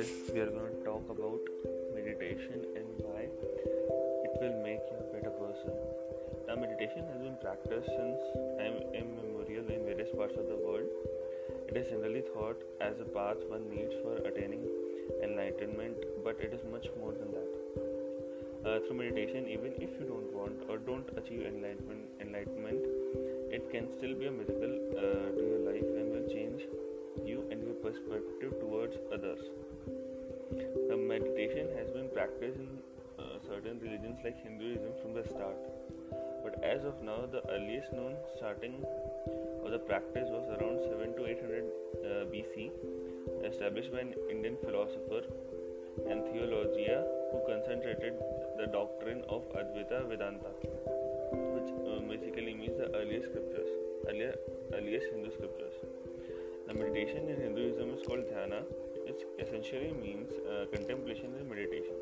we are going to talk about meditation and why it will make you a better person. Now, meditation has been practiced since time immemorial in various parts of the world. It is generally thought as a path one needs for attaining enlightenment, but it is much more than that. Uh, through meditation, even if you don't want or don't achieve enlightenment, enlightenment it can still be a miracle uh, to your life and will change you and your perspective towards others. The meditation has been practiced in uh, certain religions like Hinduism from the start. But as of now, the earliest known starting of the practice was around 7 to 800 uh, BC, established by an Indian philosopher and theologian who concentrated the doctrine of Advaita Vedanta, which uh, basically means the earliest scriptures, earlier, earliest Hindu scriptures. The meditation in Hinduism is called dhyana, which essentially means uh, contemplation and meditation.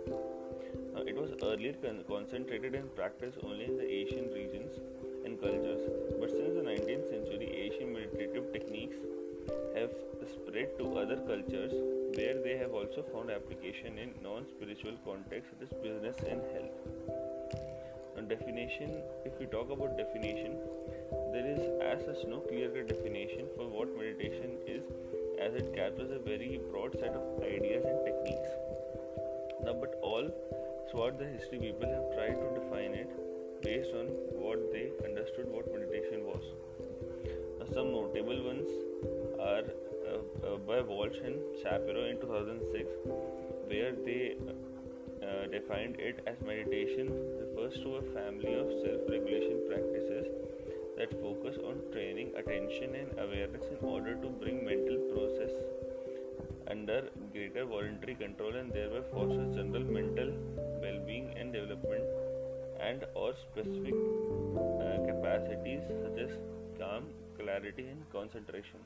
Uh, it was earlier con- concentrated and practiced only in the Asian regions and cultures, but since the 19th century, Asian meditative techniques have spread to other cultures where they have also found application in non spiritual contexts such as business and health. Now, definition if we talk about definition, there is as such no clear definition for what meditation is as it captures a very broad set of ideas and techniques. Now, but all throughout the history, people have tried to define it based on what they understood what meditation was. Now, some notable ones are uh, uh, by Walsh and Shapiro in 2006, where they uh, defined it as meditation refers to a family of self regulation practices that focus on training attention and awareness in order to bring mental process under greater voluntary control and thereby fosters general mental well-being and development and or specific uh, capacities such as calm clarity and concentration.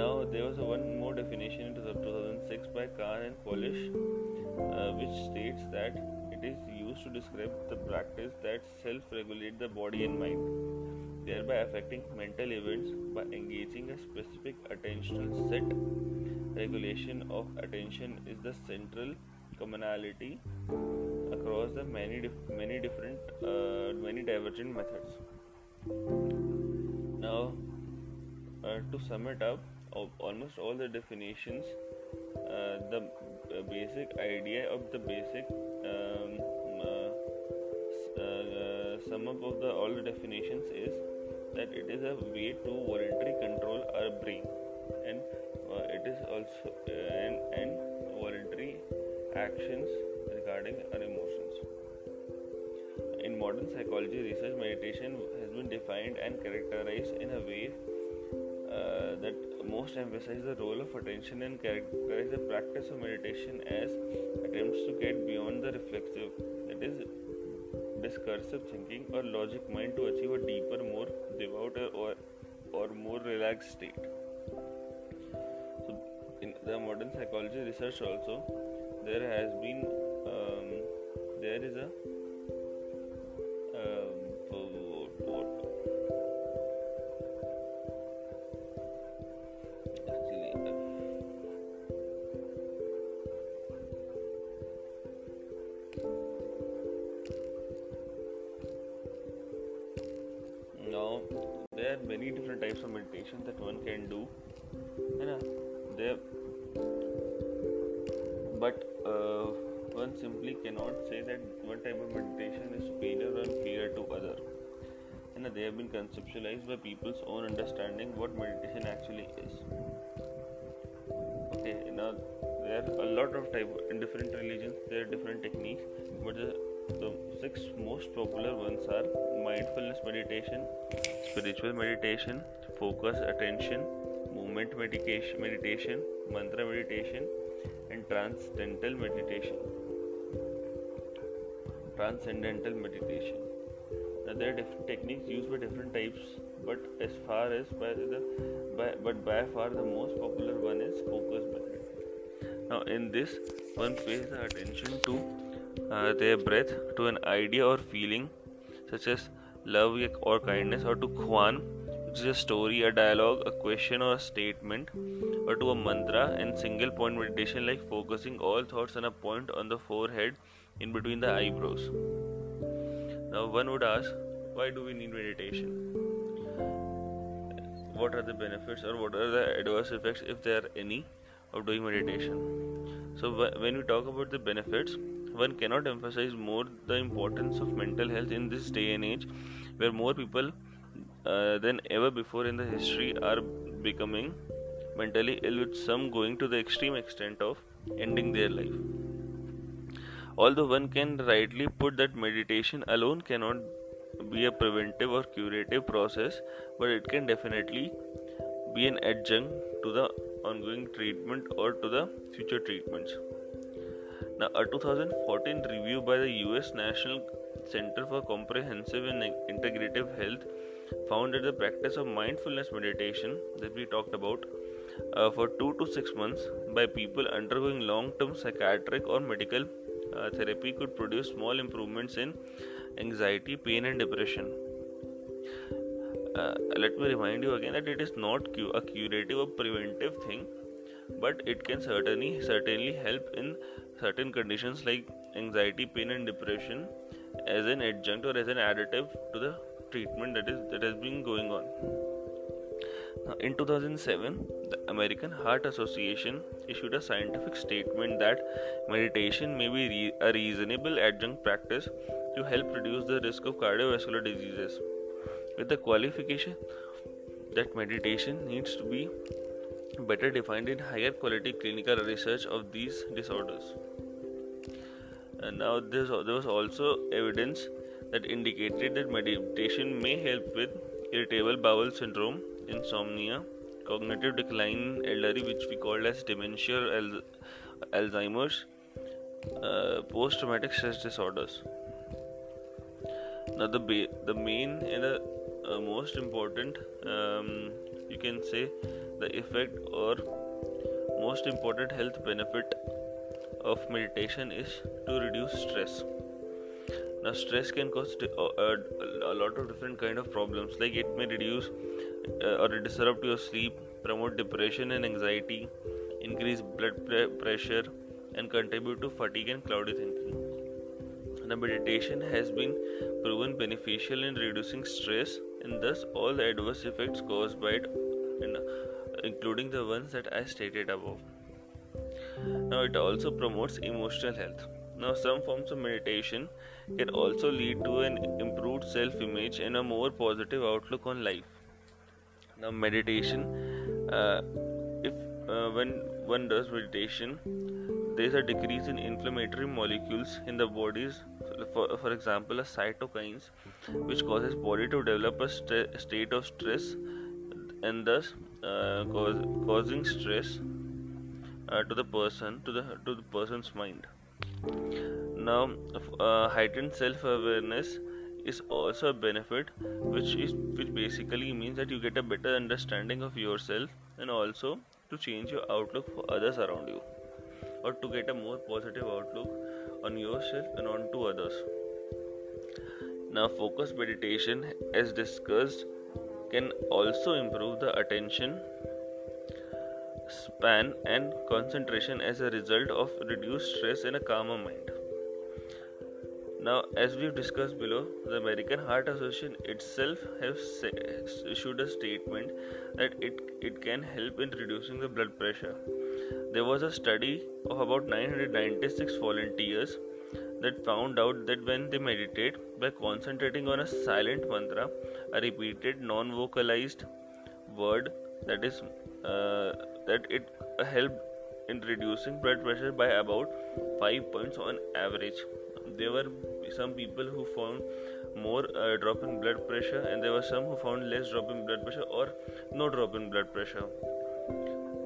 Now there was one more definition in 2006 by Cahn and Polich uh, which states that it is used to describe the practice that self regulate the body and mind, thereby affecting mental events by engaging a specific attentional set. Regulation of attention is the central commonality across the many dif- many different uh, many divergent methods. Now, uh, to sum it up, almost all the definitions, uh, the uh, basic idea of the basic uh, of the all the definitions is that it is a way to voluntary control our brain. And uh, it is also and, and voluntary actions regarding our emotions. In modern psychology research meditation has been defined and characterized in a way uh, that most emphasize the role of attention and characterize the practice of meditation as attempts to get beyond the reflexive, that is, discursive thinking or logic mind to achieve a deeper, more devout or, or more relaxed state. So, in the modern psychology research also, there has been um, there is a can do and there but uh, one simply cannot say that one type of meditation is superior or inferior to other. And they have been conceptualized by people's own understanding what meditation actually is. Okay now there are a lot of type in different religions there are different techniques but the, the six most popular ones are mindfulness meditation spiritual meditation focus attention movement meditation meditation mantra meditation and transcendental meditation. Transcendental meditation. Now there are different techniques used by different types but as far as by the by, but by far the most popular one is focus method. Now in this one pays attention to uh, their breath to an idea or feeling such as love or kindness or to koan which is a story, a dialogue, a question, or a statement, or to a mantra, and single point meditation like focusing all thoughts on a point on the forehead in between the eyebrows. Now, one would ask, why do we need meditation? What are the benefits or what are the adverse effects, if there are any, of doing meditation? So, when we talk about the benefits, one cannot emphasize more the importance of mental health in this day and age where more people uh, than ever before in the history are becoming mentally ill with some going to the extreme extent of ending their life. Although one can rightly put that meditation alone cannot be a preventive or curative process but it can definitely be an adjunct to the ongoing treatment or to the future treatments a 2014 review by the US National Center for Comprehensive and Integrative Health found that the practice of mindfulness meditation that we talked about uh, for 2 to 6 months by people undergoing long term psychiatric or medical uh, therapy could produce small improvements in anxiety, pain, and depression. Uh, let me remind you again that it is not cu- a curative or preventive thing, but it can certainly certainly help in certain conditions like anxiety, pain, and depression as an adjunct or as an additive to the treatment that is that has been going on. Now, in 2007, the American Heart Association issued a scientific statement that meditation may be re- a reasonable adjunct practice to help reduce the risk of cardiovascular diseases, with the qualification that meditation needs to be better defined in higher quality clinical research of these disorders. And now there was also evidence that indicated that meditation may help with irritable bowel syndrome, insomnia, cognitive decline, in elderly, which we call as dementia, Al- Alzheimer's, uh, post-traumatic stress disorders. Now the ba- the main and the uh, most important, um, you can say, the effect or most important health benefit of meditation is to reduce stress. Now stress can cause uh, uh, a lot of different kind of problems. Like it may reduce uh, or disrupt your sleep promote depression and anxiety increase blood pressure and contribute to fatigue and cloudy thinking. Now meditation has been proven beneficial in reducing stress and thus all the adverse effects caused by it including the ones that I stated above. Now, it also promotes emotional health. Now, some forms of meditation can also lead to an improved self image and a more positive outlook on life. Now, meditation, uh, if uh, when one does meditation, there is a decrease in inflammatory molecules in the bodies. For, for example, cytokines, which causes body to develop a st- state of stress and thus uh, cause, causing stress uh, to the person to the to the person's mind now uh, heightened self-awareness is also a benefit which is which basically means that you get a better understanding of yourself and also to change your outlook for others around you or to get a more positive outlook on yourself and on to others now focus meditation as discussed can also improve the attention span and concentration as a result of reduced stress and a calmer mind. Now, as we've discussed below, the American Heart Association itself has issued a statement that it, it can help in reducing the blood pressure. There was a study of about 996 volunteers that found out that when they meditate by concentrating on a silent mantra, a repeated non vocalized word that is uh, that it helped in reducing blood pressure by about 5 points on average. There were some people who found more uh, drop in blood pressure and there were some who found less drop in blood pressure or no drop in blood pressure.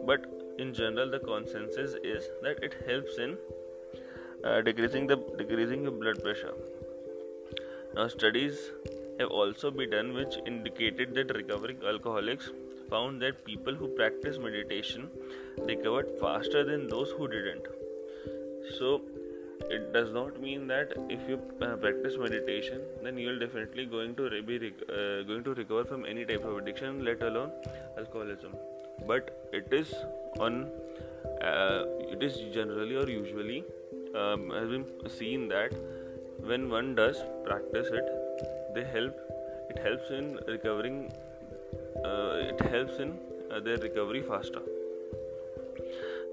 But in general the consensus is that it helps in uh, decreasing the decreasing the blood pressure. Now studies have also been done which indicated that recovering alcoholics found that people who practice meditation recovered faster than those who didn't. So it does not mean that if you uh, practice meditation then you will definitely going to be uh, going to recover from any type of addiction let alone alcoholism but it is on uh, it is generally or usually um, has been seen that when one does practice it they help it helps in recovering uh, it helps in uh, their recovery faster.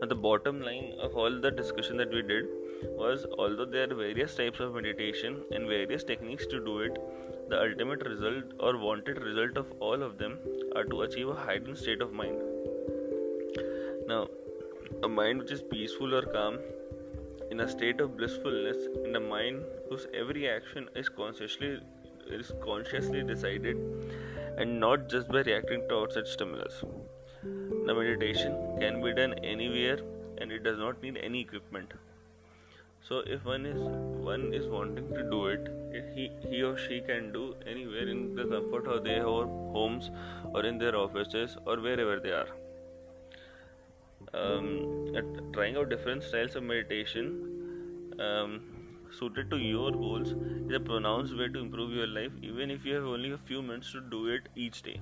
Now the bottom line of all the discussion that we did was although there are various types of meditation and various techniques to do it the ultimate result or wanted result of all of them are to achieve a heightened state of mind now a mind which is peaceful or calm in a state of blissfulness and a mind whose every action is consciously is consciously decided and not just by reacting to outside stimulus. The meditation can be done anywhere and it does not need any equipment. So if one is one is wanting to do it, he he or she can do anywhere in the comfort of their homes or in their offices or wherever they are. Um, trying out different styles of meditation um, suited to your goals is a pronounced way to improve your life even if you have only a few minutes to do it each day.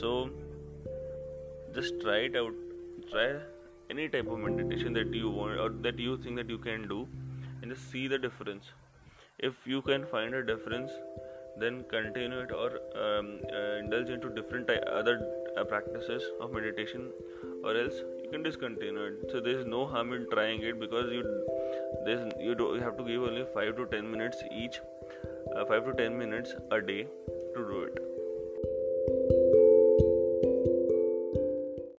So just try it out. Try any type of meditation that you want or that you think that you can do and just see the difference. If you can find a difference then continue it or um, uh, indulge into different ty- other uh, practices of meditation or else you can discontinue it. So there is no harm in trying it because you there's you do you have to give only 5 to 10 minutes each uh, 5 to 10 minutes a day to do it